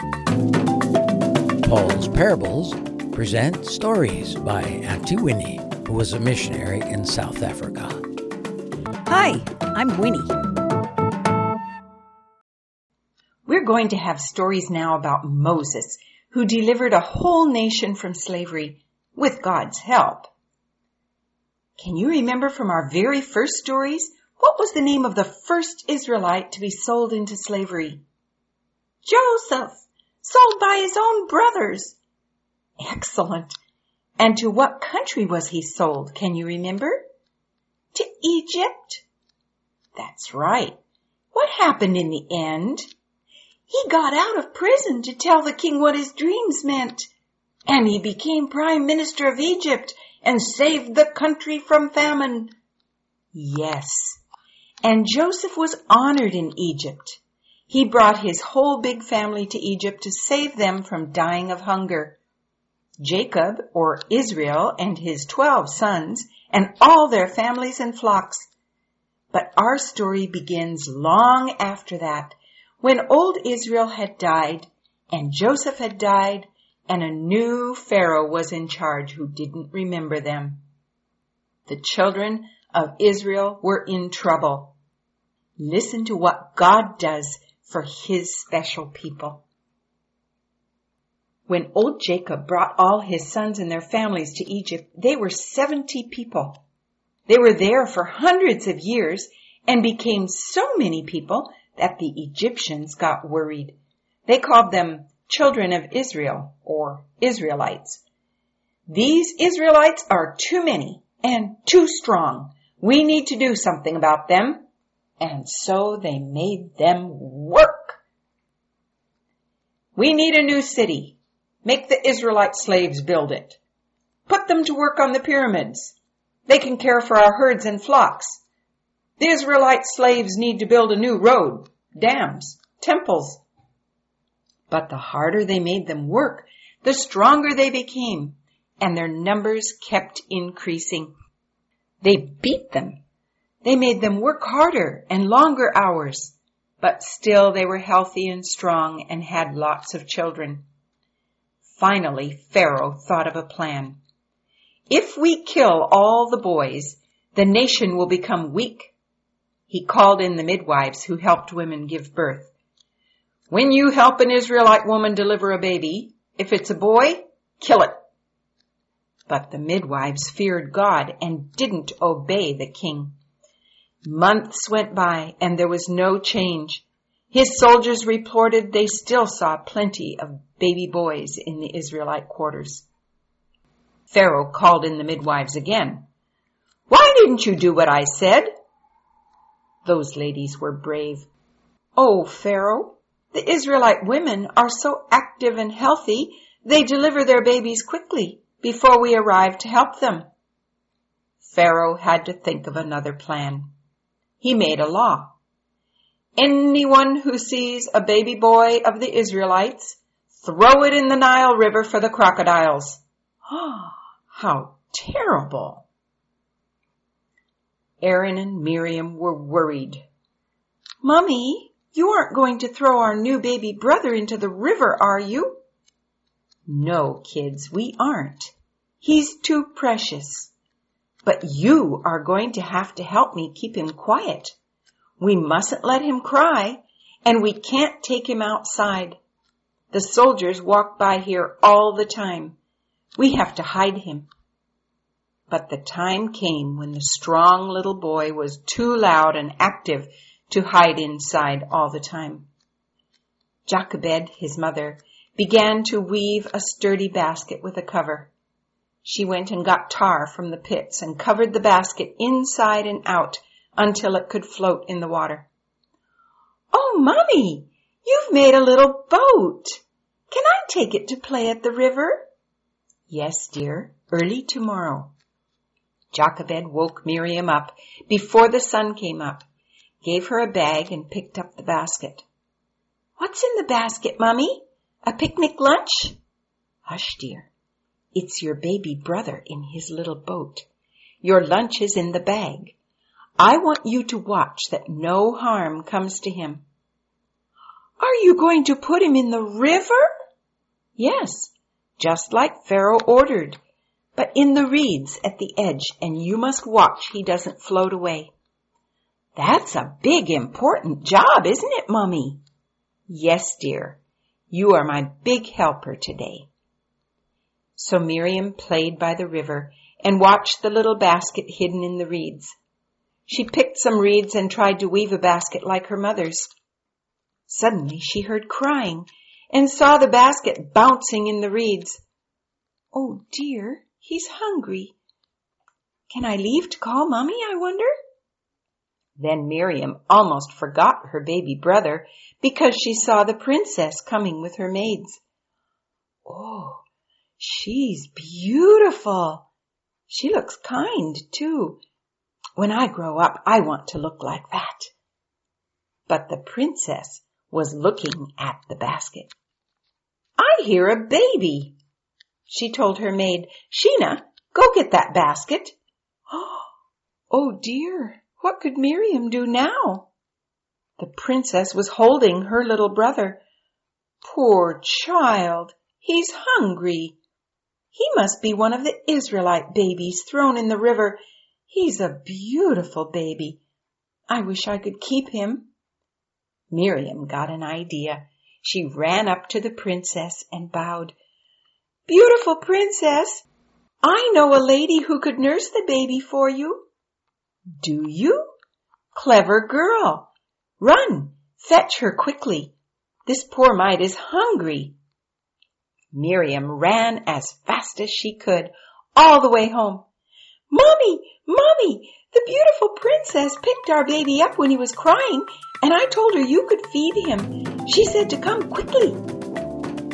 Paul's Parables present stories by Auntie Winnie, who was a missionary in South Africa. Hi, I'm Winnie. We're going to have stories now about Moses, who delivered a whole nation from slavery with God's help. Can you remember from our very first stories what was the name of the first Israelite to be sold into slavery? Joseph, sold by his own brothers. Excellent. And to what country was he sold? Can you remember? To Egypt. That's right. What happened in the end? He got out of prison to tell the king what his dreams meant. And he became prime minister of Egypt and saved the country from famine. Yes, and Joseph was honored in Egypt. He brought his whole big family to Egypt to save them from dying of hunger. Jacob, or Israel, and his twelve sons, and all their families and flocks. But our story begins long after that, when old Israel had died, and Joseph had died, and a new Pharaoh was in charge who didn't remember them. The children of Israel were in trouble. Listen to what God does for his special people. When old Jacob brought all his sons and their families to Egypt, they were 70 people. They were there for hundreds of years and became so many people that the Egyptians got worried. They called them children of Israel or Israelites. These Israelites are too many and too strong. We need to do something about them. And so they made them work. We need a new city. Make the Israelite slaves build it. Put them to work on the pyramids. They can care for our herds and flocks. The Israelite slaves need to build a new road, dams, temples. But the harder they made them work, the stronger they became, and their numbers kept increasing. They beat them. They made them work harder and longer hours, but still they were healthy and strong and had lots of children. Finally, Pharaoh thought of a plan. If we kill all the boys, the nation will become weak. He called in the midwives who helped women give birth. When you help an Israelite woman deliver a baby, if it's a boy, kill it. But the midwives feared God and didn't obey the king. Months went by and there was no change. His soldiers reported they still saw plenty of baby boys in the Israelite quarters. Pharaoh called in the midwives again. Why didn't you do what I said? Those ladies were brave. Oh, Pharaoh, the Israelite women are so active and healthy, they deliver their babies quickly before we arrive to help them. Pharaoh had to think of another plan he made a law. Anyone who sees a baby boy of the Israelites, throw it in the Nile River for the crocodiles. How terrible! Aaron and Miriam were worried. Mummy, you aren't going to throw our new baby brother into the river, are you? No, kids, we aren't. He's too precious. But you are going to have to help me keep him quiet. We mustn't let him cry, and we can't take him outside. The soldiers walk by here all the time. We have to hide him. But the time came when the strong little boy was too loud and active to hide inside all the time. Jochebed, his mother, began to weave a sturdy basket with a cover. She went and got tar from the pits and covered the basket inside and out until it could float in the water. Oh, Mummy, you've made a little boat. Can I take it to play at the river? Yes, dear, early tomorrow. Jochebed woke Miriam up before the sun came up, gave her a bag and picked up the basket. What's in the basket, Mummy? A picnic lunch? Hush, dear. It's your baby brother in his little boat. Your lunch is in the bag. I want you to watch that no harm comes to him. Are you going to put him in the river? Yes, just like Pharaoh ordered, but in the reeds at the edge, and you must watch he doesn't float away. That's a big important job, isn't it, Mummy? Yes, dear. You are my big helper today. So Miriam played by the river and watched the little basket hidden in the reeds. She picked some reeds and tried to weave a basket like her mother's. Suddenly she heard crying and saw the basket bouncing in the reeds. Oh dear, he's hungry. Can I leave to call Mummy, I wonder? Then Miriam almost forgot her baby brother because she saw the princess coming with her maids. Oh, she's beautiful. She looks kind too. When I grow up, I want to look like that. But the princess was looking at the basket. I hear a baby. She told her maid, Sheena, go get that basket. Oh dear, what could Miriam do now? The princess was holding her little brother. Poor child, he's hungry. He must be one of the Israelite babies thrown in the river. He's a beautiful baby. I wish I could keep him. Miriam got an idea. She ran up to the princess and bowed. Beautiful princess, I know a lady who could nurse the baby for you. Do you? Clever girl. Run, fetch her quickly. This poor mite is hungry. Miriam ran as fast as she could, all the way home. Mommy, mommy, the beautiful princess picked our baby up when he was crying, and I told her you could feed him. She said to come quickly.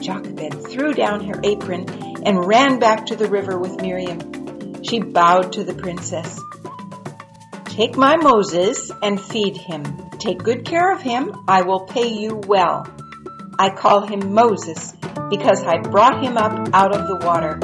Jochebed threw down her apron and ran back to the river with Miriam. She bowed to the princess. Take my Moses and feed him. Take good care of him. I will pay you well. I call him Moses because I brought him up out of the water.